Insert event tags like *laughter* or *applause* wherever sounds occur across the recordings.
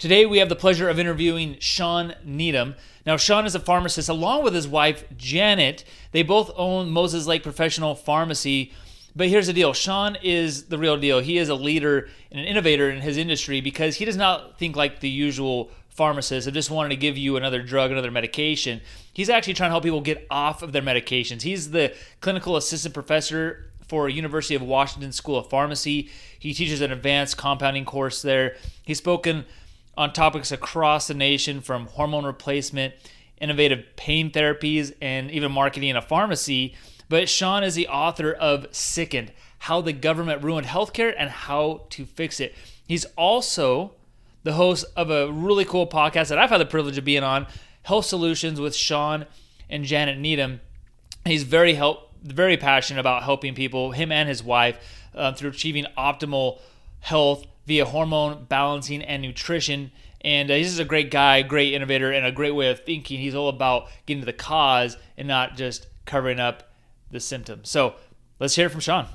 Today, we have the pleasure of interviewing Sean Needham. Now, Sean is a pharmacist along with his wife, Janet. They both own Moses Lake Professional Pharmacy. But here's the deal Sean is the real deal. He is a leader and an innovator in his industry because he does not think like the usual pharmacist of just wanting to give you another drug, another medication. He's actually trying to help people get off of their medications. He's the clinical assistant professor for University of Washington School of Pharmacy. He teaches an advanced compounding course there. He's spoken on topics across the nation from hormone replacement, innovative pain therapies, and even marketing in a pharmacy. But Sean is the author of Sickened How the Government Ruined Healthcare and How to Fix It. He's also the host of a really cool podcast that I've had the privilege of being on, Health Solutions with Sean and Janet Needham. He's very help, very passionate about helping people, him and his wife, uh, through achieving optimal health via hormone balancing and nutrition. And uh, he's just a great guy, great innovator, and a great way of thinking. He's all about getting to the cause and not just covering up the symptoms. So let's hear it from Sean.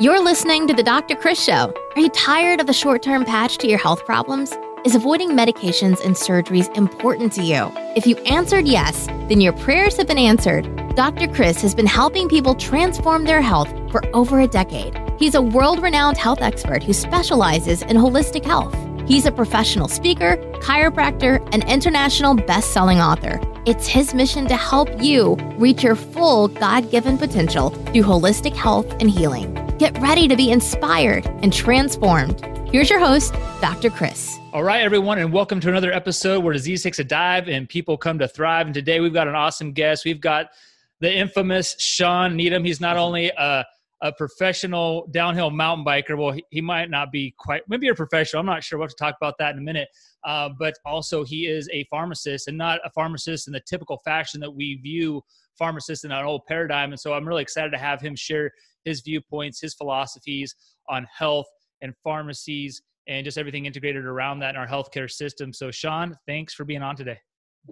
You're listening to the Dr. Chris Show. Are you tired of the short term patch to your health problems? Is avoiding medications and surgeries important to you? If you answered yes, then your prayers have been answered. Dr. Chris has been helping people transform their health for over a decade. He's a world renowned health expert who specializes in holistic health. He's a professional speaker, chiropractor, and international best selling author. It's his mission to help you reach your full God given potential through holistic health and healing. Get ready to be inspired and transformed. Here's your host, Dr. Chris. All right, everyone, and welcome to another episode where disease takes a dive and people come to thrive. And today we've got an awesome guest. We've got the infamous Sean Needham. He's not only a a professional downhill mountain biker. Well, he, he, might not be quite, maybe a professional. I'm not sure. Have to talk about that in a minute. Uh, but also, he is a pharmacist and not a pharmacist in the typical fashion that we view pharmacists in an old paradigm. And so I'm really excited to have him share his viewpoints, his philosophies on health and pharmacies and just everything integrated around that in our healthcare system. So, Sean, thanks for being on today.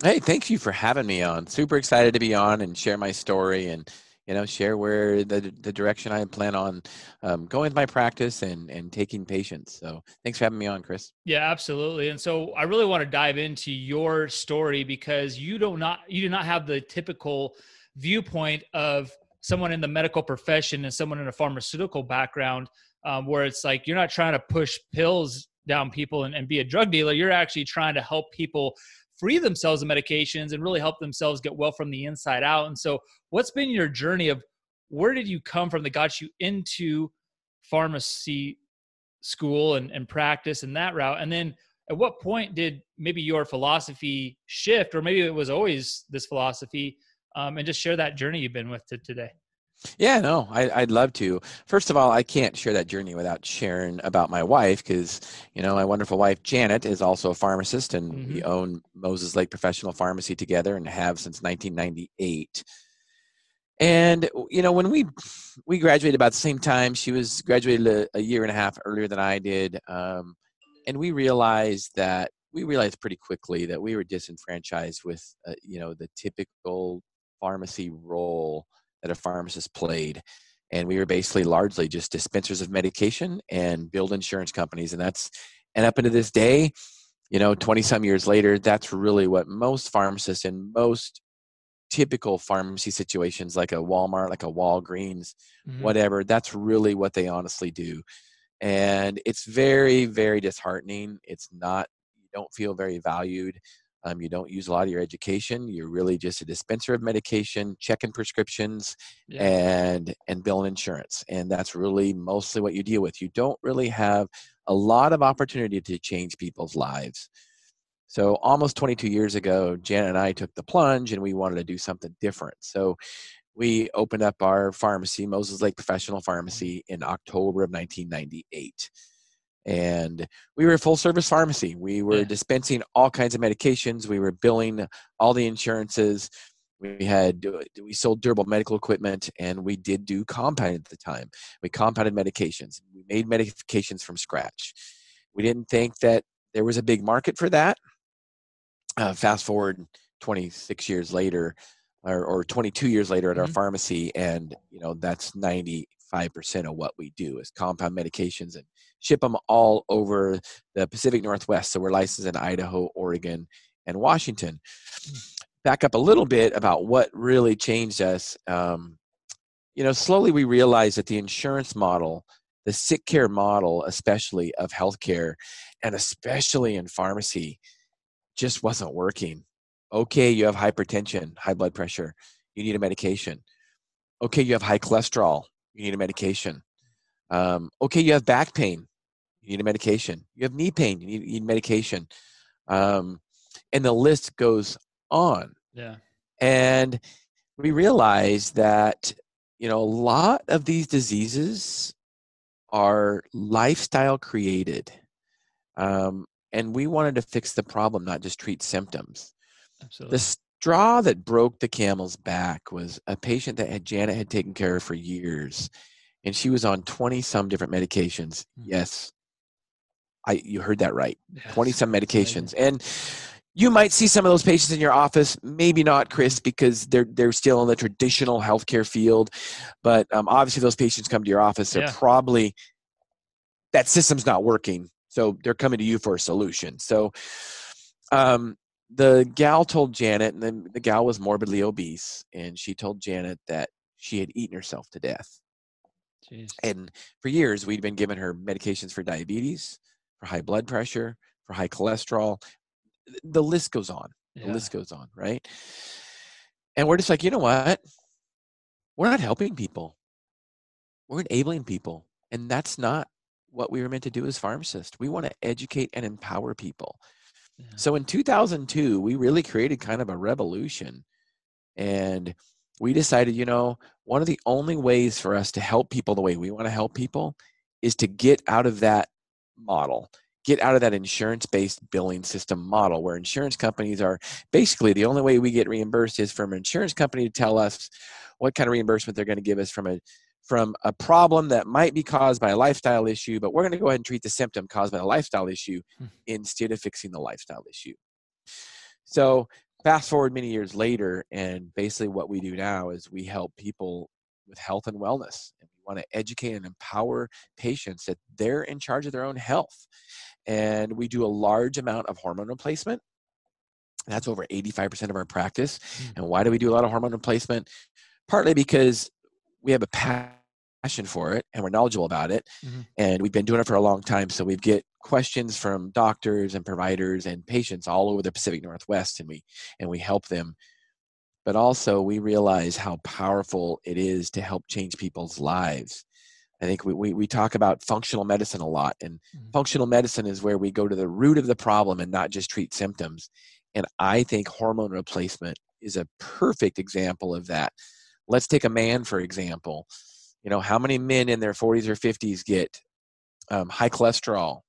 Hey, thank you for having me on. Super excited to be on and share my story and you know share where the the direction i plan on um, going with my practice and and taking patients. So thanks for having me on chris. Yeah absolutely. And so i really want to dive into your story because you do not you do not have the typical viewpoint of someone in the medical profession and someone in a pharmaceutical background um, where it's like you're not trying to push pills down people and, and be a drug dealer. You're actually trying to help people free themselves of medications and really help themselves get well from the inside out. And so, what's been your journey of where did you come from that got you into pharmacy school and, and practice and that route? And then, at what point did maybe your philosophy shift, or maybe it was always this philosophy? Um, and just share that journey you've been with to today. Yeah, no, I, would love to. First of all, I can't share that journey without sharing about my wife because, you know, my wonderful wife, Janet, is also a pharmacist and mm-hmm. we own Moses Lake Professional Pharmacy together and have since 1998. And, you know, when we we graduated about the same time, she was graduated a, a year and a half earlier than I did. Um, and we realized that we realized pretty quickly that we were disenfranchised with, uh, you know, the typical pharmacy role that a pharmacist played and we were basically largely just dispensers of medication and build insurance companies and that's and up into this day you know 20 some years later that's really what most pharmacists in most typical pharmacy situations like a walmart like a walgreens mm-hmm. whatever that's really what they honestly do. And it's very very disheartening. It's not you don't feel very valued um, you don't use a lot of your education. You're really just a dispenser of medication, checking prescriptions, yeah. and and billing insurance. And that's really mostly what you deal with. You don't really have a lot of opportunity to change people's lives. So almost 22 years ago, Janet and I took the plunge, and we wanted to do something different. So we opened up our pharmacy, Moses Lake Professional Pharmacy, in October of 1998 and we were a full service pharmacy. We were yeah. dispensing all kinds of medications. We were billing all the insurances. We had we sold durable medical equipment and we did do compounding at the time. We compounded medications. We made medications from scratch. We didn't think that there was a big market for that. Uh, fast forward 26 years later or, or 22 years later at mm-hmm. our pharmacy and you know that's 95% 95% of what we do is compound medications and ship them all over the Pacific Northwest. So we're licensed in Idaho, Oregon, and Washington. Back up a little bit about what really changed us. Um, you know, slowly we realized that the insurance model, the sick care model, especially of healthcare, and especially in pharmacy, just wasn't working. Okay, you have hypertension, high blood pressure, you need a medication. Okay, you have high cholesterol, you need a medication. Um, okay, you have back pain, you need a medication. You have knee pain, you need, you need medication. Um, and the list goes on. Yeah. And we realize that, you know, a lot of these diseases are lifestyle created. Um, and we wanted to fix the problem, not just treat symptoms. Absolutely. The straw that broke the camel's back was a patient that had Janet had taken care of for years, and she was on twenty some different medications. Mhm. Yes, I you heard that right. Yes. Twenty some That's medications, and you might see some of those patients in your office. Maybe not, Chris, because they're they're still in the traditional healthcare field. But um, obviously, those patients come to your office. They're Yeah. probably that system's not working, so they're coming to you for a solution. So. Um, the gal told Janet, and then the gal was morbidly obese, and she told Janet that she had eaten herself to death. Jeez. And for years, we'd been giving her medications for diabetes, for high blood pressure, for high cholesterol. The list goes on. The list goes on, right? And we're just like, you know what? We're not helping people. We're enabling people. And that's not what we were meant to do as pharmacists. We want to educate and empower people. Yeah. So in 2002, we really created kind of a revolution. And we decided, you know, one of the only ways for us to help people the way we want to help people is to get out of that model, get out of that insurance based billing system model where insurance companies are basically the only way we get reimbursed is from an insurance company to tell us what kind of reimbursement they're going to give us from a from a problem that might be caused by a lifestyle issue, but we're going to go ahead and treat the symptom caused by a lifestyle issue Hmm. instead of fixing the lifestyle issue. So fast forward many years later, and basically what we do now is we help people with health and wellness. And we want to educate and empower patients that they're in charge of their own health. And we do a large amount of hormone replacement. That's over 85% of our practice. Mm. And why do we do a lot of hormone replacement? Partly because we have a passion for it and we're knowledgeable about it. Mhm. And we've been doing it for a long time. So we get questions from doctors and providers and patients all over the Pacific Northwest and we and we help them. But also we realize how powerful it is to help change people's lives. I think we, we, we talk about functional medicine a lot, and Mhm. functional medicine is where we go to the root of the problem and not just treat symptoms. And I think hormone replacement is a perfect example of that. Let's take a man, for example. You know, how many men in their 40s or 50s get um, high cholesterol,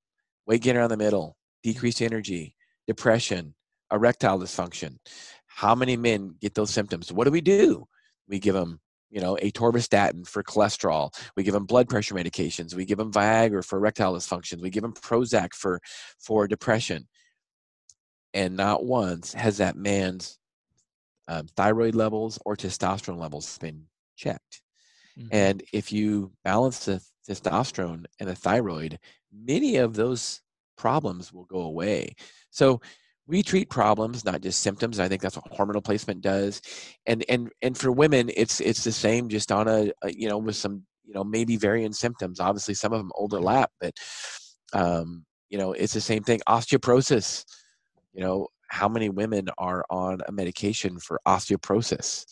weight gain around the middle, decreased energy, depression, erectile dysfunction? How many men get those symptoms? What do we do? We give them, you know, atorvastatin for cholesterol. We give them blood pressure medications. We give them Viagra for erectile dysfunction. We give them Prozac for for depression. And not once has that man's um, thyroid levels or testosterone levels been checked. Mhm. And if you balance the testosterone and the thyroid, many of those problems will go away. So we treat problems, not just symptoms. I think that's what hormone replacement does. And and and for women, it's it's the same, just on a, a you know with some you know maybe varying symptoms. Obviously, some of them overlap, but um, you know it's the same thing. Osteoporosis. You know how many women are on a medication for osteoporosis?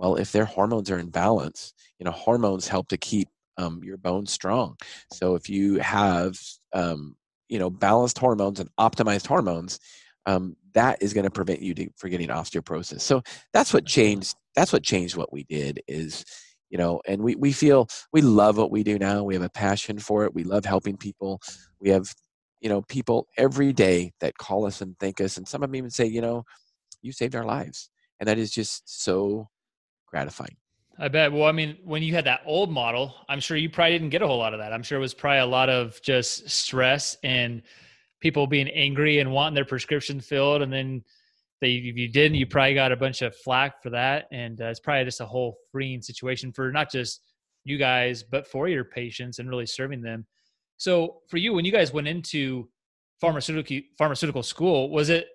Well, if their hormones are in balance, you know hormones help to keep um, your bones strong. So if you have um, you know balanced hormones and optimized hormones, um, that is going to prevent you to, from getting osteoporosis. So that's what changed. That's what changed what we did is, you know, and we, we feel we love what we do now. We have a passion for it. We love helping people. We have, you know, people every day that call us and thank us. And some of them even say, you know, you saved our lives. And that is just so gratifying. I bet. Well, I mean, when you had that old model, I'm sure you probably didn't get a whole lot of that. I'm sure it was probably a lot of just stress and people being angry and wanting their prescription filled. And then they, if you didn't, you probably got a bunch of flack for that. And uh, it's probably just a whole freeing situation for not just you guys, but for your patients and really serving them. So for you, when you guys went into pharmaceutical pharmaceutical school, was it?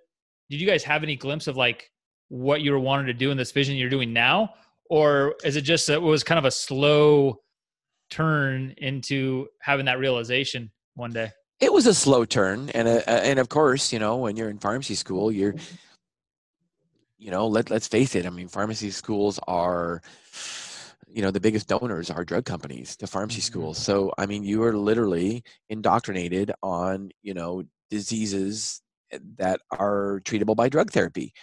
Did you guys have any glimpse of like what you were wanting to do in this vision you're doing now, or is it just that it was kind of a slow turn into having that realization one day? It was a slow turn, and a, and of course, you know, when you're in pharmacy school, you're, you know, let let's face it. I mean, pharmacy schools are, you know, the biggest donors are drug companies, the pharmacy mm-hmm. schools. So, I mean, you are literally indoctrinated on, you know, diseases eh, that are treatable by drug therapy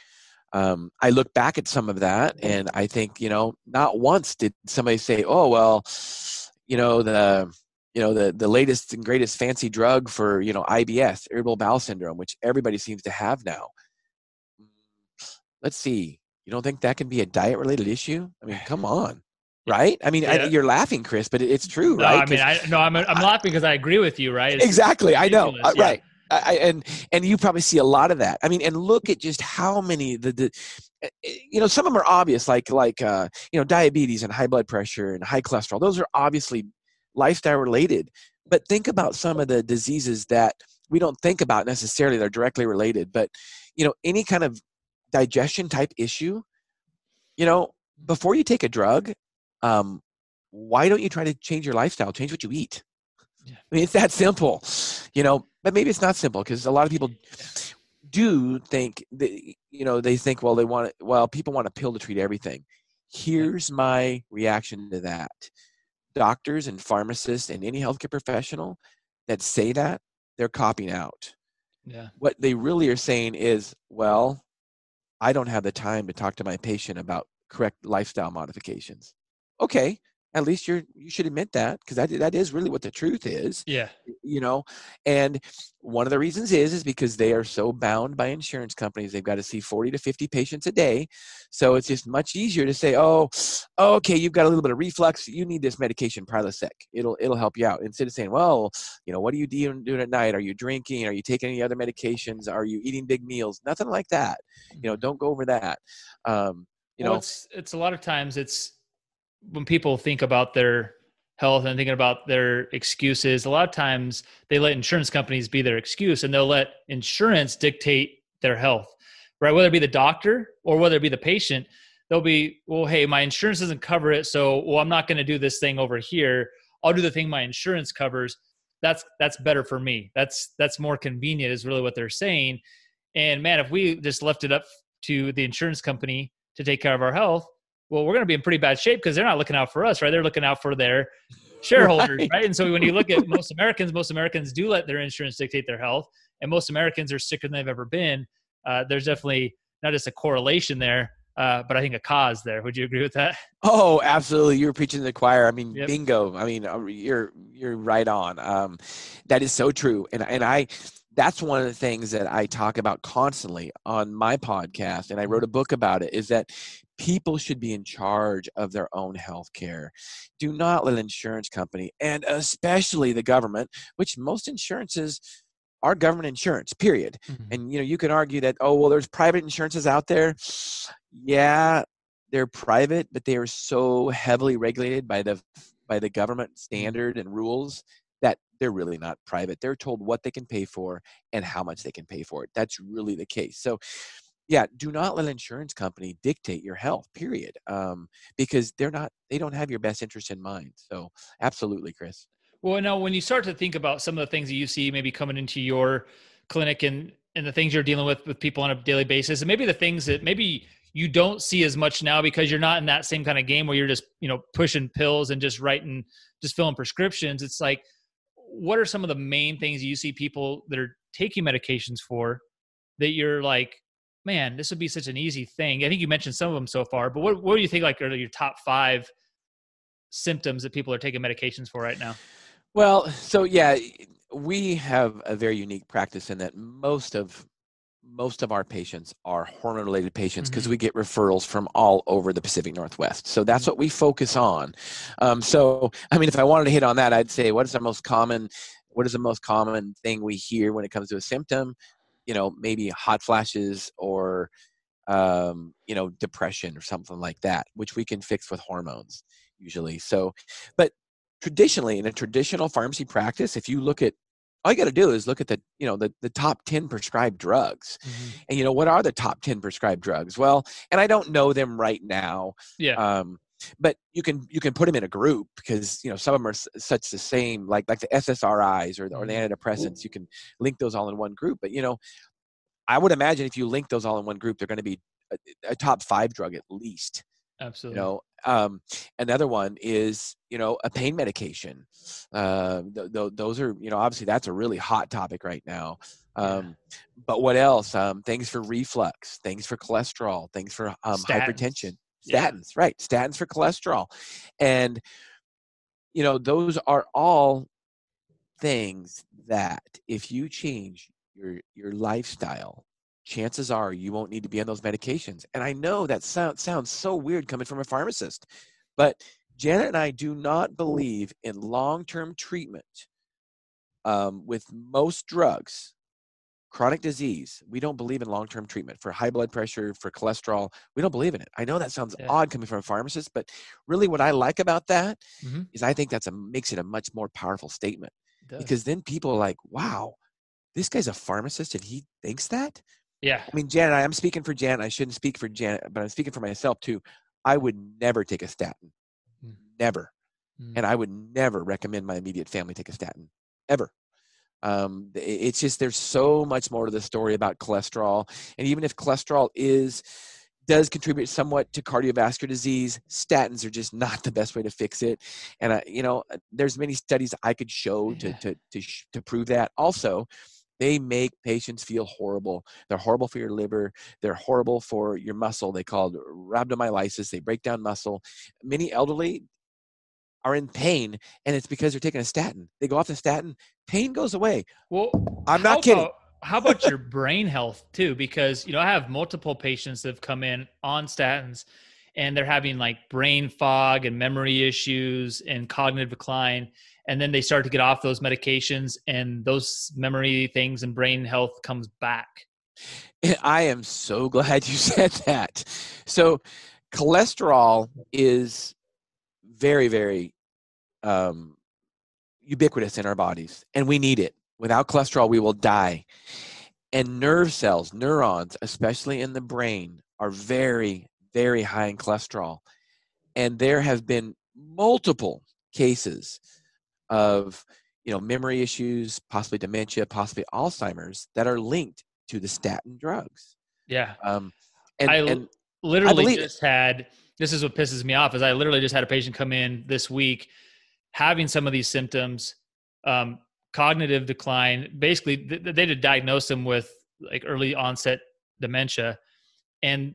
um, I look back at some of that and I think, you know, not once did somebody say, oh, well, you know, the, you know, the, the latest and greatest fancy drug for, you know, IBS, irritable bowel syndrome, which everybody seems to have now. Let's see. You don't think that can be a diet related issue? I mean, come *laughs* on. Right? I mean, yeah. I, you're laughing, Chris, but it's true, no, right? I mean, I, no, I'm, I'm laughing because I agree with you, right? It's exactly. I know. Uh, yeah. Right I, and and you probably see a lot of that. I mean, and look at just how many the, the eh, eh, you know some of them are obvious, like like uh, you know diabetes and high blood pressure and high cholesterol. Those are obviously lifestyle related. But think about some of the diseases that we don't think about necessarily; they're directly related. But you know, any kind of digestion type issue, you know, before you take a drug, um, why don't you try to change your lifestyle, change what you eat? Yeah. I mean, it's that simple, you know. But maybe it's not simple because a lot of people do think that you know they think well they want it, well people want a pill to treat everything. Here's my reaction to that: doctors and pharmacists and any healthcare professional that say that they're copying out. Yeah. What they really are saying is, well, I don't have the time to talk to my patient about correct lifestyle modifications. Okay, at least you're you should admit that because that that is really what the truth is yeah. you know? And one of the reasons is is because they are so bound by insurance companies. They've got to see 40 to 50 patients a day. So it's just much easier to say oh okay you've got a little bit of reflux. You need this medication prilosec. It'll it'll help you out. Instead of saying well you know what are you doing, doing at night? Are you drinking? Are you taking any other medications? Are you eating big meals? Nothing like that. You know mm-hmm. don't go over that. Um you well, know? it's it's a lot of times it's when people think about their health and thinking about their excuses, a lot of times they let insurance companies be their excuse and they'll let insurance dictate their health, right? Whether it be the doctor or whether it be the patient, they'll be, well, hey, my insurance doesn't cover it. So, well, I'm not going to do this thing over here. I'll do the thing my insurance covers. That's, that's better for me. That's, that's more convenient is really what they're saying. And man, if we just left it up to the insurance company to take care of our health, well, we're going to be in pretty bad shape because they're not looking out for us, right? They're looking out for their shareholders, right. right? And so when you look at *laughs* most Americans, most Americans do let their insurance dictate their health, and most Americans are sicker than they've ever been. Uh, there's definitely not just a correlation there, uh, but I think a cause there. Would you agree with that? Oh, absolutely. You're preaching to the choir. I mean, yep. bingo. I mean, uh, you're you're right on. Um, that is so true, and and I that's one of the things that I talk about constantly on my podcast, and I wrote a book about it. Is that people should be in charge of their own health care. Do not let an insurance company, and especially the government, which most insurances are government insurance, period. Mm-hmm. And you know, you can argue that, oh well, there's private insurances out there. Yeah, they're private, but they are so heavily regulated by the by the government standard and rules that they're really not private. They're told what they can pay for and how much they can pay for it. That's really the case. So yeah do not let an insurance company dictate your health period um, because they're not they don't have your best interest in mind so absolutely chris. Well now when you start to think about some of the things that you see maybe coming into your clinic and and the things you're dealing with with people on a daily basis and maybe the things that maybe you don't see as much now because you're not in that same kind of game where you're just you know pushing pills and just writing just filling prescriptions it's like what are some of the main things you see people that are taking medications for that you're like man, this would be such an easy thing. I think you mentioned some of them so far, but what, what do you think like are your top five symptoms that people are taking medications for right now? Well, so yeah, we have a very unique practice in that most of most of our patients are hormone related patients because mm-hmm. we get referrals from all over the Pacific Northwest. So that's mm-hmm. what we focus on. Um, so, I mean, if I wanted to hit on that, I'd say what is the most common, what is the most common thing we hear when it comes to a symptom? You know maybe hot flashes or um, you know depression or something like that which we can fix with hormones usually. So, but traditionally in a traditional pharmacy practice, if you look at all you got to do is look at the you know the, the top 10 prescribed drugs mm-hmm. and you know what are the top 10 prescribed drugs well and i don't know them right now yeah um, but you can you can put them in a group because you know some of them are such the same like like the ssris or the, or the mm-hmm. antidepressants you can link those all in one group but you know i would imagine if you link those all in one group they're going to be a, a top five drug at least absolutely. you know? Um, another one is you know a pain medication. Uh, th- th- those are you know obviously that's a really hot topic right now um, yeah. but what else? Um, things for reflux things for cholesterol things for um, hypertension statins yeah. right statins for cholesterol and you know those are all things that if you change your your lifestyle chances are you won't need to be on those medications and i know that sound, sounds so weird coming from a pharmacist but janet and i do not believe in long-term treatment um, with most drugs chronic disease we don't believe in long-term treatment for high blood pressure for cholesterol we don't believe in it i know that sounds yeah. odd coming from a pharmacist but really what i like about that mm-hmm. is i think that's a makes it a much more powerful statement because then people are like wow this guy's a pharmacist and he thinks that yeah i mean janet i'm speaking for janet i shouldn't speak for janet but i'm speaking for myself too i would never take a statin mm. never mm. and i would never recommend my immediate family take a statin ever um, it's just there's so much more to the story about cholesterol, and even if cholesterol is does contribute somewhat to cardiovascular disease, statins are just not the best way to fix it. And uh, you know, uh, there's many studies I could show to to to, to prove that. Also, they make patients feel horrible. They're horrible for your liver. They're horrible for your muscle. They call it rhabdomyolysis. They break down muscle. Many elderly are in pain and it's because they're taking a statin. They go off the statin, pain goes away. Well, I'm not kidding. About, how about your brain health too? Because you know, I have multiple patients that have come in on statins and they're having like brain fog and memory issues and cognitive decline and then they start to get off those medications and those memory things and brain health comes back. I am so glad *laughs* you said that. So cholesterol is very, very um, ubiquitous in our bodies, and we need it. Without cholesterol, we will die. And nerve cells, neurons, especially in the brain, are very, very high in cholesterol. And there have been multiple cases of you know memory issues possibly dementia possibly alzheimer's that are linked to the statin drugs yeah um and, I and literally I just had this is what pisses me off is I literally just had a patient come in this week having some of these symptoms, um, cognitive decline. Basically, they did diagnose him with like early onset dementia, and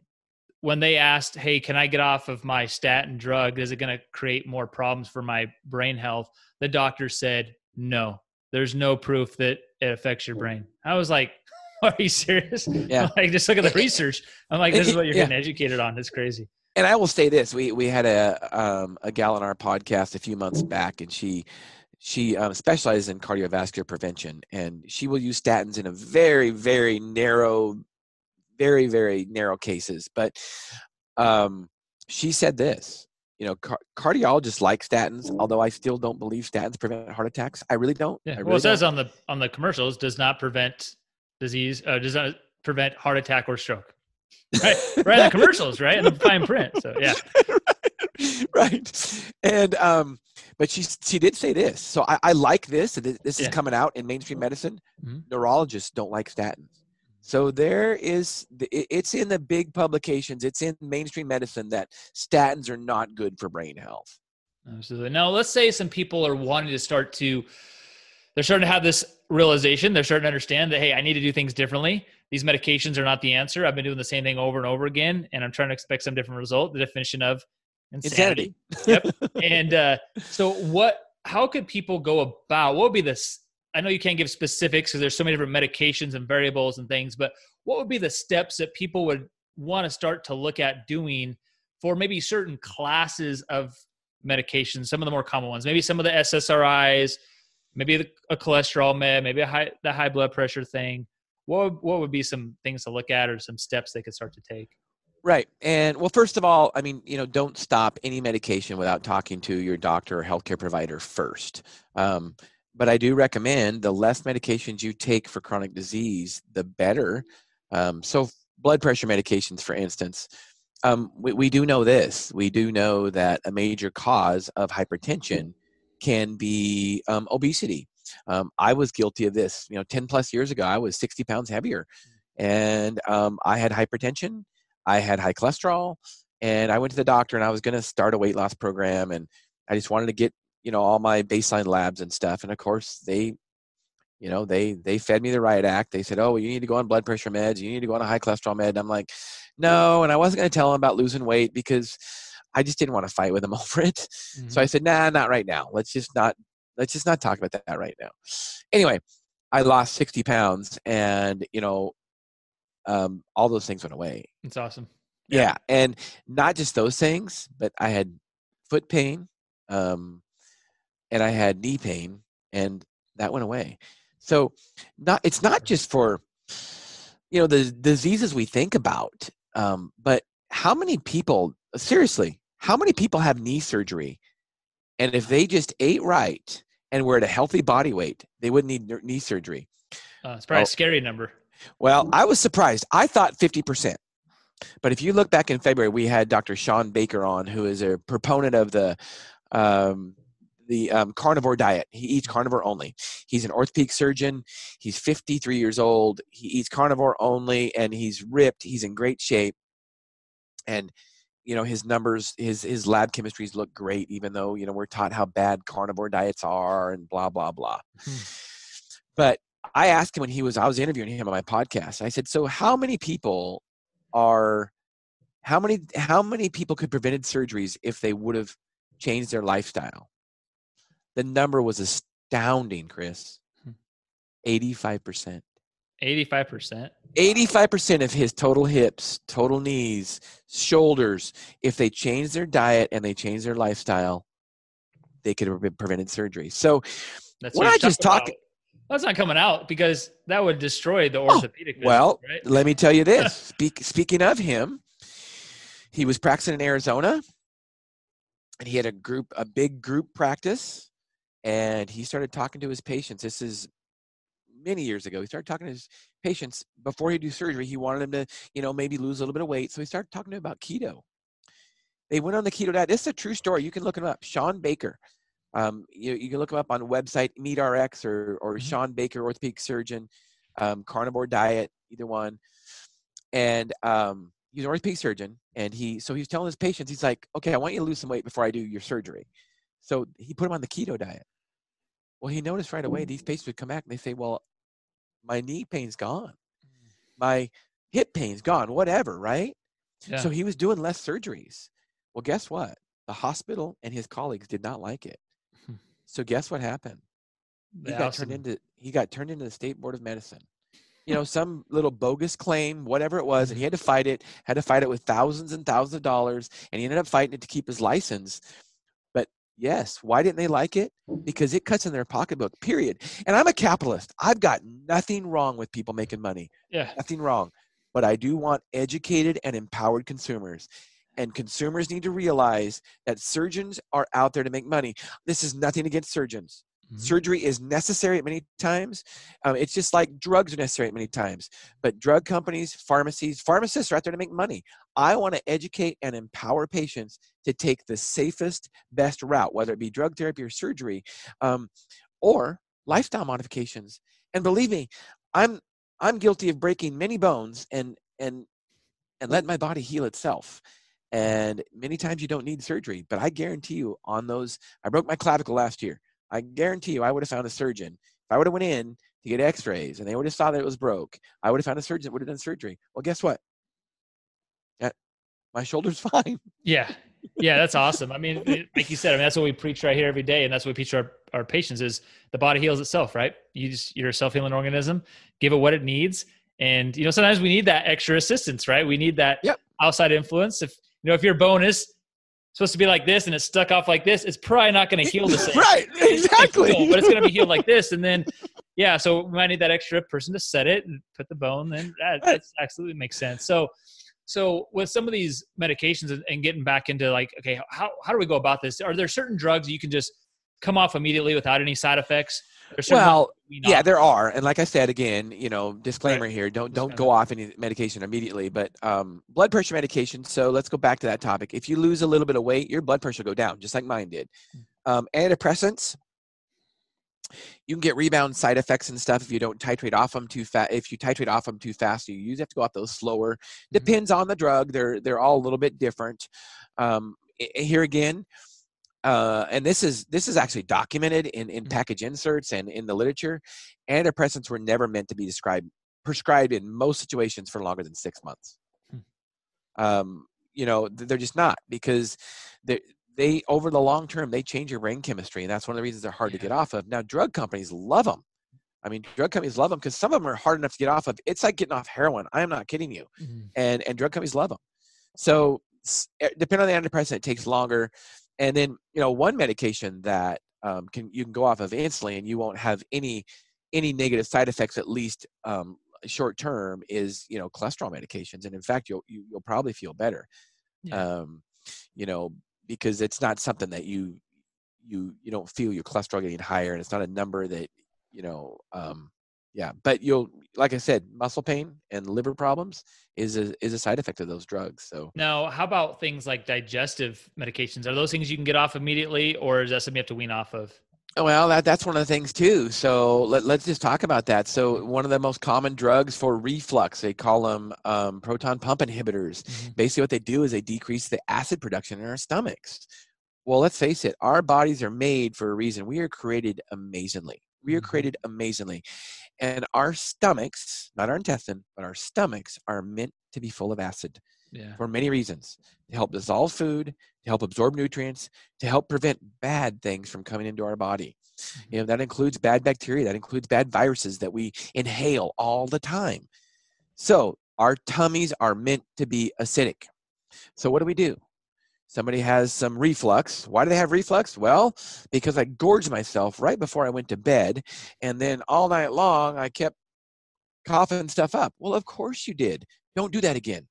when they asked, "Hey, can I get off of my statin drug? Is it going to create more problems for my brain health?" The doctor said, "No. There's no proof that it affects your brain." I was like, *laughs* "Are you serious?" Yeah. *laughs* like, just look at the research. I'm like, "This is what you're *laughs* yeah. getting educated on. It's crazy." And I will say this: we we had a um, a gal on our podcast a few months back, and she she um, specializes in cardiovascular prevention, and she will use statins in a very very narrow, very very narrow cases. But um, she said this: you know, car- cardiologists like statins, although I still don't believe statins prevent heart attacks. I really don't. Yeah. Really well, it says don't. on the on the commercials does not prevent disease, uh, does not prevent heart attack or stroke *laughs* right, right the commercials, right in the fine print. So yeah, *laughs* right. And um, but she she did say this. So I, I like this. This is yeah. coming out in mainstream medicine. Mm-hmm. Neurologists don't like statins. So there is it's in the big publications. It's in mainstream medicine that statins are not good for brain health. Absolutely. Now let's say some people are wanting to start to they're starting to have this realization. They're starting to understand that hey, I need to do things differently these medications are not the answer. I've been doing the same thing over and over again, and I'm trying to expect some different result. The definition of insanity. insanity. *laughs* yep. And uh, so, what? How could people go about? What would be this? I know you can't give specifics because there's so many different medications and variables and things, but what would be the steps that people would want to start to look at doing for maybe certain classes of medications, some of the more common ones, maybe some of the SSRIs, maybe a cholesterol med, maybe a high the high blood pressure thing what what would be some things to look at or some steps they could start to take? Right. And well, first of all, I mean, you know, don't stop any medication without talking to your doctor or healthcare provider first. Um, but I do recommend the less medications you take for chronic disease, the better. Um, so, blood pressure medications, for instance, um, we, we do know this. We do know that a major cause of hypertension can be um, obesity. Um, I was guilty of this. You know, 10 plus years ago, I was 60 pounds heavier and um, I had hypertension, I had high cholesterol, and I went to the doctor and I was going to start a weight loss program. And I just wanted to get, you know, all my baseline labs and stuff. And of course, they you know they they fed me the right act they said oh well, you need to go on blood pressure meds you need to go on a high cholesterol med and i'm like no and i wasn't going to tell them about losing weight because i just didn't want to fight with them *laughs* over it mm-hmm. so i said nah not right now let's just not let's just not talk about that right now anyway i lost 60 pounds and you know um, all those things went away it's awesome yeah. yeah and not just those things but i had foot pain um, and i had knee pain and that went away so not it's not just for you know the diseases we think about, um, but how many people seriously? How many people have knee surgery? And if they just ate right and were at a healthy body weight, they wouldn't need knee surgery. Uh, it's probably oh, a scary number. Well, I was surprised. I thought 50%. But if you look back in February, we had Dr. Shawn Baker on, who is a proponent of the um, the um, carnivore diet. He eats carnivore only. He's an orthopedic surgeon. He's 53 years old. He eats carnivore only, and he's ripped. He's in great shape, and you know his numbers, his his lab chemistries look great. Even though you know we're taught how bad carnivore diets are and blah blah blah. Hmm. But I asked him when he was I was interviewing him on my podcast. I said, "So how many people are?" How many how many people could prevented surgeries if they would have changed their lifestyle? The number was astounding, Chris. 85%. 85%. 85% of his total hips, total knees, shoulders, if they change their diet and they change their lifestyle, they could have been prevented surgery. So that's when I just talk. That's not coming out because that would destroy the oh, orthopedic. Oh, well, right? let me tell you *laughs* this. Speak, speaking of him, he was practicing in Arizona, and he had a group, a big group practice, and he started talking to his patients. This is many years ago. He started talking to his patients before he do surgery. He wanted them to, you know, maybe lose a little bit of weight. So he started talking to them about keto. They went on the keto diet. This is a true story. You can look him up. Shawn Baker. Um, you, you can look him up on website MeatRx or or mm-hmm. Shawn Baker, orthopedic surgeon, um, carnivore diet, either one. And um, he's an orthopedic surgeon, and he so he's telling his patients, he's like, okay, I want you to lose some weight before I do your surgery. So he put him on the keto diet. Well, he noticed right away these patients would come back and they say, Well, my knee pain's gone. Mm. My hip pain's gone, whatever, right? Yeah. So he was doing less surgeries. Well, guess what? The hospital and his colleagues did not like it. *laughs* So guess what happened? He got turned into he got turned into the state board of medicine. You know, *laughs* some little bogus claim, whatever it was, and he *laughs* had to fight it, had to fight it with thousands and thousands of dollars, and he ended up fighting it to keep his license. Yes. Why didn't they like it? Because it cuts in their pocketbook, period. And I'm a capitalist. I've got nothing wrong with people making money. Yeah. Nothing wrong. But I do want educated and empowered consumers. And consumers need to realize that surgeons are out there to make money. This is nothing against surgeons. Mm-hmm. Surgery is necessary at many times. Um, it's just like drugs are necessary at many times. But drug companies, pharmacies, pharmacists are out there to make money. I want to educate and empower patients to take the safest, best route, whether it be drug therapy or surgery, um, or lifestyle modifications. And believe me, I'm I'm guilty of breaking many bones and and and let my body heal itself. And many times you don't need surgery, but I guarantee you on those, I broke my clavicle last year. I guarantee you, I would have found a surgeon. If I would have went in to get X-rays and they would have saw that it was broke, I would have found a surgeon that would have done surgery. Well, guess what? My shoulder's *laughs* fine. Yeah, yeah, that's *laughs* awesome. I mean, like you said, I mean, that's what we preach right here every day, and that's what we preach our our patients is the body heals itself, right? You just you're a self healing organism. Give it what it needs, and you know sometimes we need that extra assistance, right? We need that yep. outside influence. If you know if your bone is supposed to be like this and it's stuck off like this, it's probably not going to heal the *laughs* same. right, exactly. Heal, but it's going to be healed like this. And then, yeah, so we might need that extra person to set it and put the bone. Then that, right. absolutely makes sense. So, So with some of these medications and, and getting back into like, okay, how how do we go about this? Are there certain drugs you can just come off immediately without any side effects? Well, yeah, there are, and like I said again, you know, disclaimer right. here: don't don't go off any medication immediately. But um, blood pressure medication. So let's go back to that topic. If you lose a little bit of weight, your blood pressure will go down, just like mine did. Hmm. Um, antidepressants. You can get rebound side effects and stuff if you don't titrate off them too fast. If you titrate off them too fast, you usually have to go off those slower. Mm-hmm. Depends on the drug. They're they're all a little bit different. Um, here again, uh, and this is this is actually documented in, in mm. package inserts and in the literature. Antidepressants were never meant to be described prescribed in most situations for longer than six months. Hmm. Um, you know, they're just not because they they over the long term they change your brain chemistry, and that's one of the reasons they're hard yeah. to get off of. Now, drug companies love them. I mean, drug companies love them because some of them are hard enough to get off of. It's like getting off heroin. I am not kidding you, mm-hmm. and and drug companies love them. So eh, depending on the antidepressant, it takes longer and then you know one medication that um, can you can go off of instantly and you won't have any any negative side effects at least um, short term is you know cholesterol medications and in fact you'll you, will you will probably feel better yeah. um, you know because it's not something that you you you don't feel your cholesterol getting higher and it's not a number that you know um, yeah but you'll like i said muscle pain and liver problems is a is a side effect of those drugs so. Now how about things like digestive medications? Are those things you can get off immediately or is that something you have to wean off of? Well that, that's one of the things too so let, let's just talk about that. So one of the most common drugs for reflux they call them um, proton pump inhibitors. Mm-hmm. basically what they do is they decrease the acid production in our stomachs. Well let's face it our bodies are made for a reason. We are created amazingly. We are mm-hmm. created amazingly and our stomachs, not our intestine, but our stomachs are meant to be full of acid yeah. for many reasons to help dissolve food, to help absorb nutrients, to help prevent bad things from coming into our body. Mm-hmm. You know, that includes bad bacteria, that includes bad viruses that we inhale all the time. So, our tummies are meant to be acidic. So, what do we do? Somebody has some reflux. Why do they have reflux? Well, because I gorged myself right before I went to bed. And then all night long, I kept coughing stuff up. Well, of course you did. Don't do that again.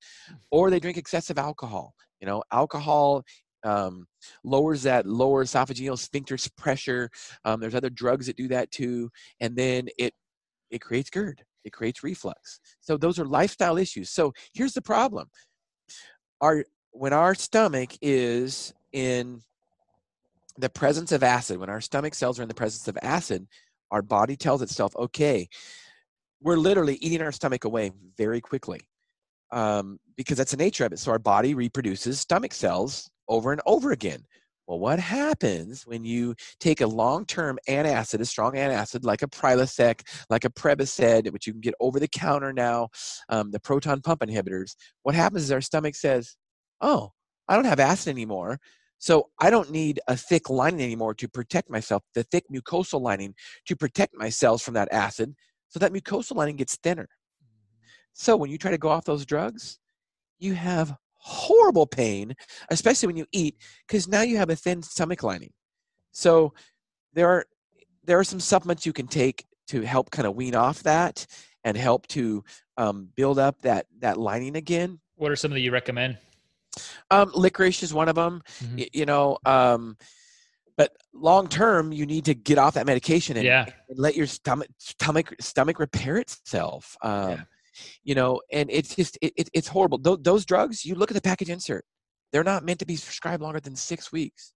Or they drink excessive alcohol. You know, alcohol um, lowers that lower esophageal sphincter pressure. Um, there's other drugs that do that too. And then it it creates GERD. It creates reflux. So those are lifestyle issues. So here's the problem. Our when our stomach is in the presence of acid, when our stomach cells are in the presence of acid, our body tells itself, okay, we're literally eating our stomach away very quickly um, because that's the nature of it. So our body reproduces stomach cells over and over again. Well, what happens when you take a long-term antacid, a strong antacid like a Prilosec, like a Prevacid, which you can get over the counter now, um, the proton pump inhibitors? What happens is our stomach says, oh, I don't have acid anymore. So I don't need a thick lining anymore to protect myself, the thick mucosal lining to protect my cells from that acid. So that mucosal lining gets thinner. Mm-hmm. So when you try to go off those drugs, you have horrible pain, especially when you eat, because now you have a thin stomach lining. So there are there are some supplements you can take to help kind of wean off that and help to um, build up that that lining again. What are some that you recommend? Um, licorice is one of them. Mm-hmm. Y- you know, um, but long term, you need to get off that medication and, yeah. and let your stomach stomach stomach repair itself. Um, yeah. You know, and it's just it, it, it's horrible. Th- those drugs, you look at the package insert; they're not meant to be prescribed longer than six weeks.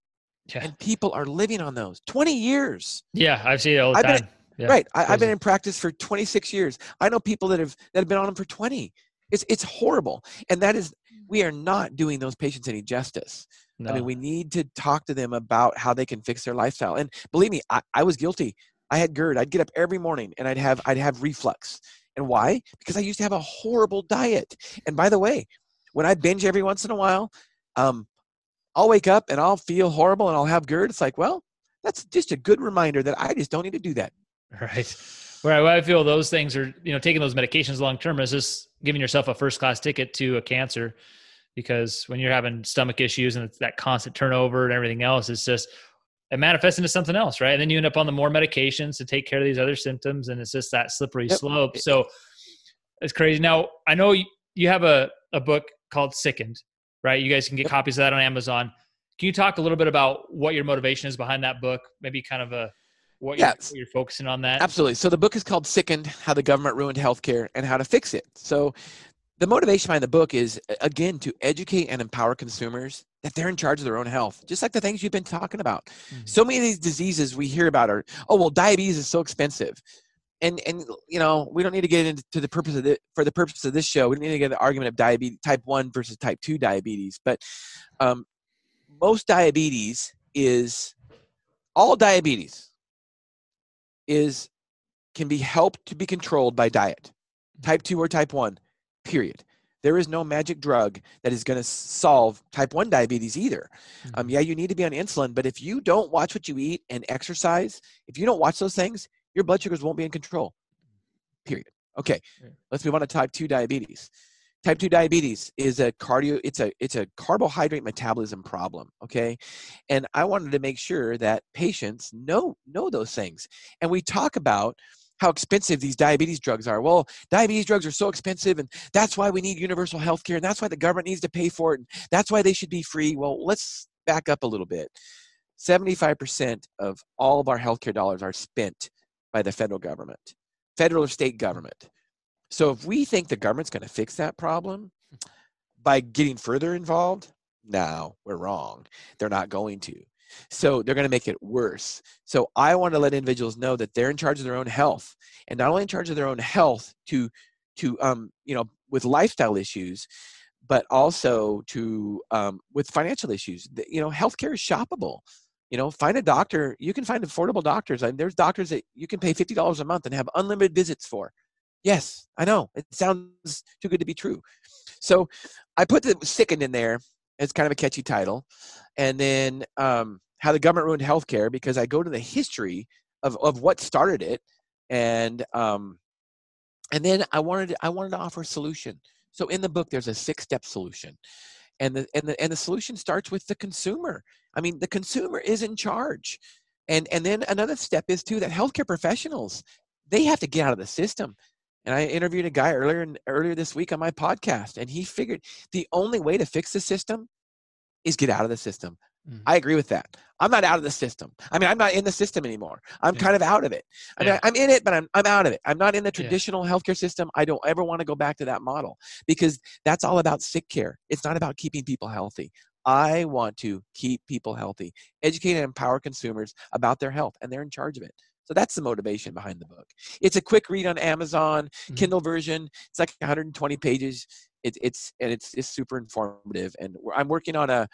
Yeah. And people are living on those 20 years. Yeah, I've seen it all the I've time. Been, yeah. Right. I, have been in practice for 26 years. I know people that have that have been on them for 20. It's it's horrible, and that is we are not doing those patients any justice. No. I mean, we need to talk to them about how they can fix their lifestyle. And believe me, I, I was guilty. I had GERD. I'd get up every morning and I'd have I'd have reflux. And why? Because I used to have a horrible diet. And by the way, when I binge every once in a while, um, I'll wake up and I'll feel horrible and I'll have GERD. It's like, well, that's just a good reminder that I just don't need to do that. *laughs* Right. Where I feel those things are, you know, taking those medications long term is just giving yourself a first class ticket to a cancer because when you're having stomach issues and it's that constant turnover and everything else, it's just it manifests into something else, right? And then you end up on the more medications to take care of these other symptoms, and it's just that slippery yep. slope. So it's crazy. Now I know you, you have a, a book called Sickened, right? You guys can get yep. copies of that on Amazon. Can you talk a little bit about what your motivation is behind that book? Maybe kind of a what, yeah. you're, what you're focusing on that. Absolutely. So the book is called Sickened: How the Government Ruined Healthcare and How to Fix It. So the motivation behind the book is again to educate and empower consumers that they're in charge of their own health, just like the things you've been talking about. Mm-hmm. So many of these diseases we hear about are, oh well, diabetes is so expensive. And, and you know we don't need to get into the purpose of the for the purpose of this show we don't need to get the argument of diabetes type 1 versus type 2 diabetes but um, most diabetes is all diabetes is can be helped to be controlled by diet. Type 2 or type 1 period. There is no magic drug that is going to solve type 1 diabetes either. Um, mm-hmm. yeah you need to be on insulin but if you don't watch what you eat and exercise if you don't watch those things your blood sugars won't be in control. Period. Okay let's move on to type 2 diabetes type 2 diabetes is a cardio it's a it's a carbohydrate metabolism problem okay? And i wanted to make sure that patients know know those things. And we talk about how expensive these diabetes drugs are. Well diabetes drugs are so expensive and that's why we need universal health care and that's why the government needs to pay for it and that's why they should be free. Well let's back up a little bit. 75% of all of our healthcare dollars are spent by the federal government federal or state government so if we think the government's going to fix that problem by getting further involved, no, we're wrong. They're not going to. So they're going to make it worse. So I want to let individuals know that they're in charge of their own health, and not only in charge of their own health to to um you know with lifestyle issues, but also to um, with financial issues. You know, healthcare is shoppable. You know, find a doctor. You can find affordable doctors. I mean, there's doctors that you can pay fifty dollars a month and have unlimited visits for. Yes, I know. It sounds too good to be true. So I put the sickened in there as kind of a catchy title. And then um, how the government ruined healthcare because I go to the history of, of what started it. And um, and then I wanted I wanted to offer a solution. So in the book, there's a six step solution. And the, and, the, and the solution starts with the consumer. I mean, the consumer is in charge. And, and then another step is too that healthcare professionals, they have to get out of the system. And I interviewed a guy earlier earlier this week on my podcast, and he figured the only way to fix the system is get out of the system. Mm. I agree with that. I'm not out of the system. I mean, I'm not in the system anymore. I'm yeah. kind of out of it. I mean, yeah. I'm in it, but I'm, I'm out of it. I'm not in the traditional yeah. healthcare system. I don't ever want to go back to that model because that's all about sick care. It's not about keeping people healthy. I want to keep people healthy, educate and empower consumers about their health, and they're in charge of it. So that's the motivation behind the book. It's a quick read on Amazon, mm-hmm. Kindle version. It's like 120 pages. It, it's and it's it's super informative. And I'm working on a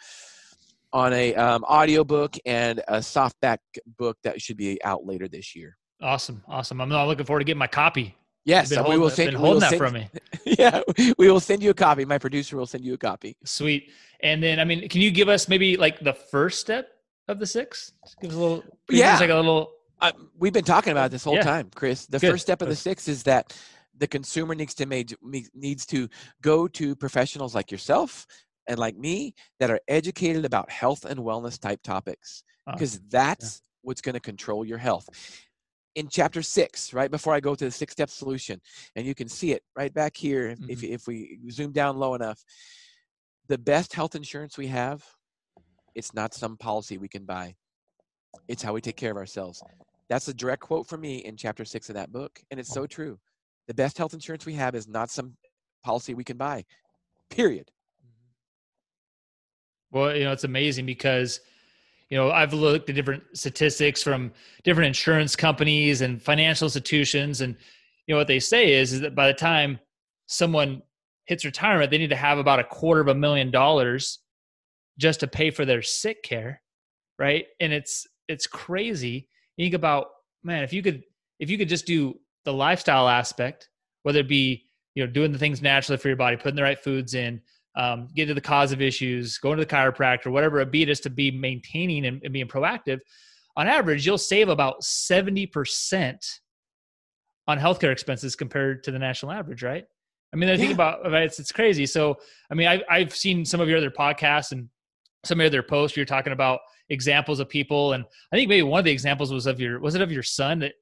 on a um, audio book and a softback book that should be out later this year. Awesome, awesome. I'm looking forward to getting my copy. Yes, we will send. Been holding that send, from me. *laughs* Yeah, we will send you a copy. My producer will send you a copy. Sweet. And then, I mean, can you give us maybe like the first step of the six? Give us a little. Yeah. Like a little uh, we've been talking about this whole yeah. time, Chris. The Good. first step of the six is that the consumer needs to make, needs to go to professionals like yourself and like me that are educated about health and wellness type topics because uh, that's yeah. what's going to control your health. In chapter six, right before I go to the six step solution, and you can see it right back here mm-hmm. if, if we zoom down low enough. The best health insurance we have, it's not some policy we can buy. It's how we take care of ourselves. That's a direct quote from me in chapter six of that book. And it's oh. so true. The best health insurance we have is not some policy we can buy, period. Mm-hmm. Well, you know, it's amazing because, you know, I've looked at different statistics from different insurance companies and financial institutions. And, you know, what they say is, is that by the time someone hits retirement, they need to have about a quarter of a million dollars just to pay for their sick care. Right. And it's, it's crazy you think about man if you could if you could just do the lifestyle aspect whether it be you know doing the things naturally for your body putting the right foods in um, get to the cause of issues going to the chiropractor whatever it be just to be maintaining and, and being proactive on average you'll save about 70% on healthcare expenses compared to the national average right? I mean i think about it's, it's crazy. So i mean I, i've seen some of your other podcasts and some of other posts you're talking about examples of people and i think maybe one of the examples was of your was it of your son that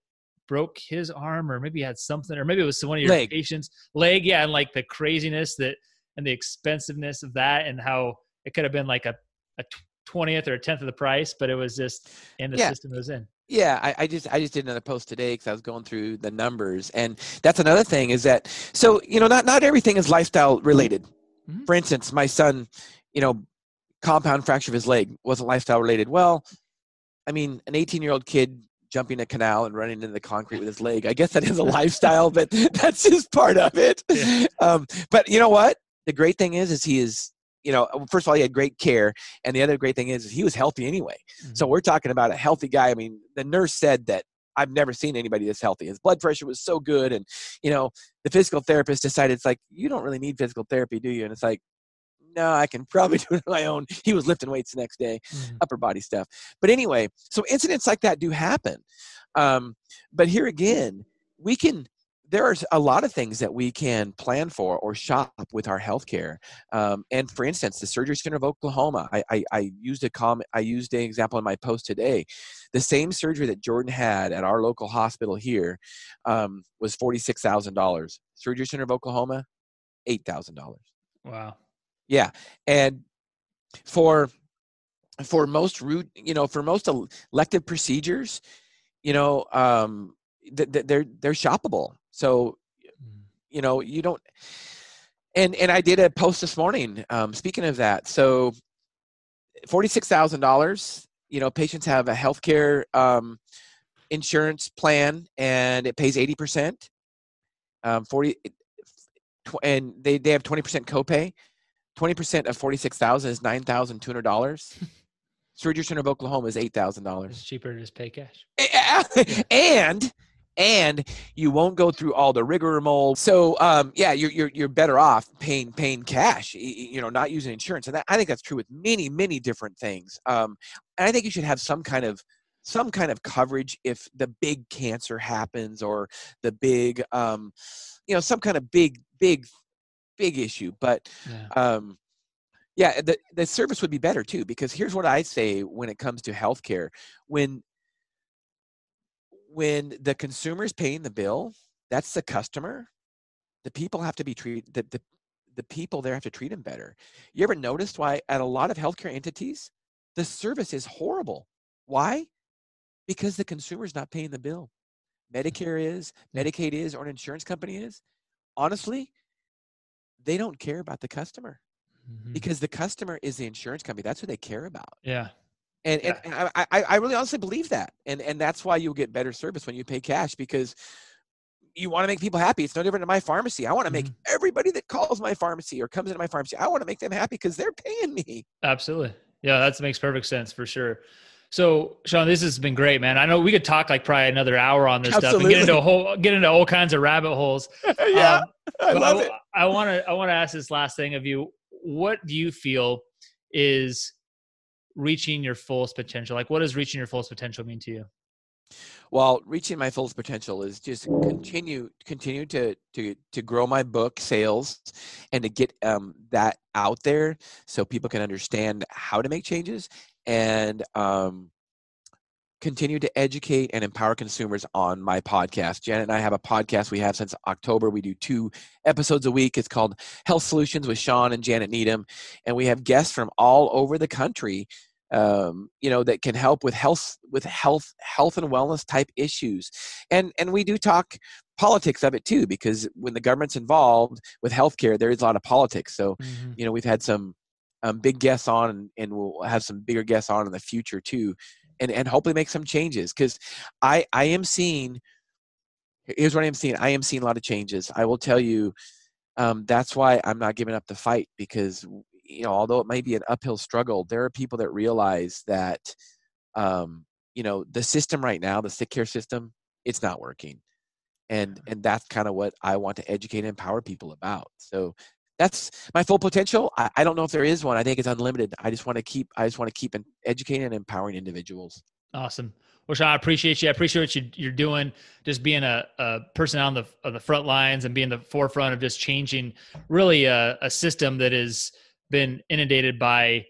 broke his arm or maybe had something or maybe it was one of your leg. patients leg yeah and like the craziness that and the expensiveness of that and how it could have been like a, a 20th or a 10th of the price, but it was just in the Yeah. system it was in. Yeah, I, I just I just did another post today because I was going through the numbers, and that's another thing is that so you know not not everything is lifestyle related. Mhm. For instance, my son, you know, compound fracture of his leg wasn't lifestyle related. Well, I mean, an 18 year old kid jumping a canal and running into the concrete with his leg, I guess that is a *laughs* lifestyle, but that's just part of it. Yeah. Um, but you know what? The great thing is, is he is. You know, first of all, he had great care, and the other great thing is, is he was healthy anyway. So we're talking about a healthy guy. I mean, the nurse said that I've never seen anybody this healthy. His blood pressure was so good, and you know, the physical therapist decided it's like you don't really need physical therapy, do you? And it's like, no, I can probably *laughs* do it on my own. He was lifting weights the next day, Mhm. upper body stuff. But anyway, so incidents like that do happen. Um, but here again, we can. There are a lot of things that we can plan for or shop with our healthcare. Um, and for instance, the Surgery Center of Oklahoma, I, I, I used a comment, I used an example in my post today. The same surgery that Jordan had at our local hospital here um, was forty six thousand dollars. Surgery Center of Oklahoma, eight thousand dollars. Wow. Yeah, and for for most root, you know, for most elective procedures, you know, um, th- th- they're they're shoppable. So Mhm. you know, you don't. And and I did a post this morning. Um, speaking of that, so forty six thousand dollars. You know, patients have a healthcare um, insurance plan, and it pays eighty percent. Um, forty, and they they have twenty percent copay. Twenty percent of forty six thousand is nine thousand two hundred dollars. *laughs* Surgery Center of Oklahoma is eight thousand It's dollars. cheaper to just pay cash. *laughs* and and you won't go through all the rigmarole. So um, yeah, you're you're you're better off paying paying cash. y- y- You know, not using insurance, and that, I think that's true with many many different things. Um, and I think you should have some kind of some kind of coverage if the big cancer happens or the big um, you know some kind of big big big issue. But Yeah. um, yeah, the the service would be better too because here's what I say when it comes to healthcare: when when the consumer is paying the bill, that's the customer. The people have to be treated. The, the the people there have to treat them better. You ever noticed why at a lot of healthcare entities, the service is horrible? Why? Because the consumer's not paying the bill. Medicare is, Medicaid is, or an insurance company is. Honestly, they don't care about the customer Mhm. because the customer is the insurance company. That's who they care about. Yeah. And, Yeah. and, and I, I, I really honestly believe that. And, and that's why you'll get better service when you pay cash because you want to make people happy. It's no different than my pharmacy. I want to make Mm-hmm. everybody that calls my pharmacy or comes into my pharmacy, I want to make them happy because they're paying me. Absolutely. Yeah, that makes perfect sense for sure. So, Sean, this has been great, man. I know we could talk like probably another hour on this stuff and get into a whole get into all kinds of rabbit holes. *laughs* yeah, Um, I love I, it. I want to I want to ask this last thing of you. What do you feel is reaching your fullest potential? Like, what does reaching your fullest potential mean to you? Well, reaching my fullest potential is just continue continue to to to grow my book sales and to get um, that out there so people can understand how to make changes and um, continue to educate and empower consumers on my podcast. Janet and I have a podcast we have since October. We do two episodes a week. It's called Health Solutions with Sean and Janet Needham, and we have guests from all over the country um, you know that can help with health with health health and wellness type issues and and we do talk politics of it too because when the government's involved with healthcare there is a lot of politics so you know we've had some um, big guests on and, and we'll have some bigger guests on in the future too and and hopefully make some changes because i i am seeing here's what i'm seeing i am seeing a lot of changes. I will tell you um, that's why i'm not giving up the fight because you know although it may be an uphill struggle there are people that realize that um, you know the system right now the sick care system it's not working. And and that's kind of what i want to educate and empower people about. So that's my full potential I, I don't know if there is one i think it's unlimited i just want to keep i just want to keep educating and empowering individuals Awesome. Well, Sean, I appreciate you. I appreciate what you, you're doing. Just being a, a person on the of the front lines and being the forefront of just changing really a, a system that has been inundated by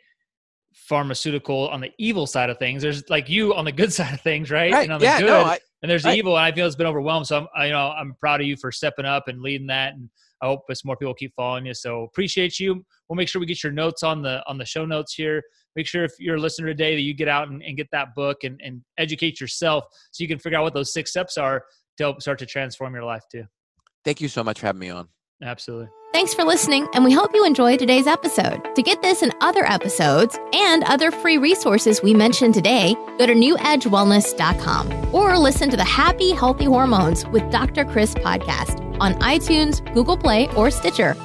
pharmaceutical on the evil side of things. There's like you on the good *laughs* side of things, right? right And on the yeah good, no I, and there's the right. evil, and I feel it's been overwhelmed. So I'm, I, you know, I'm proud of you for stepping up and leading that. And I hope as more people keep following you. So appreciate you. We'll make sure we get your notes on the on the show notes here. Make sure if you're a listener today that you get out and, and get that book and, and educate yourself so you can figure out what those six steps are to help start to transform your life too. Thank you so much for having me on. Absolutely. Thanks for listening, and we hope you enjoyed today's episode. To get this and other episodes and other free resources we mentioned today, go to newedgewellness.com or listen to the Happy Healthy Hormones with Dr. Chris podcast on iTunes, Google Play, or Stitcher.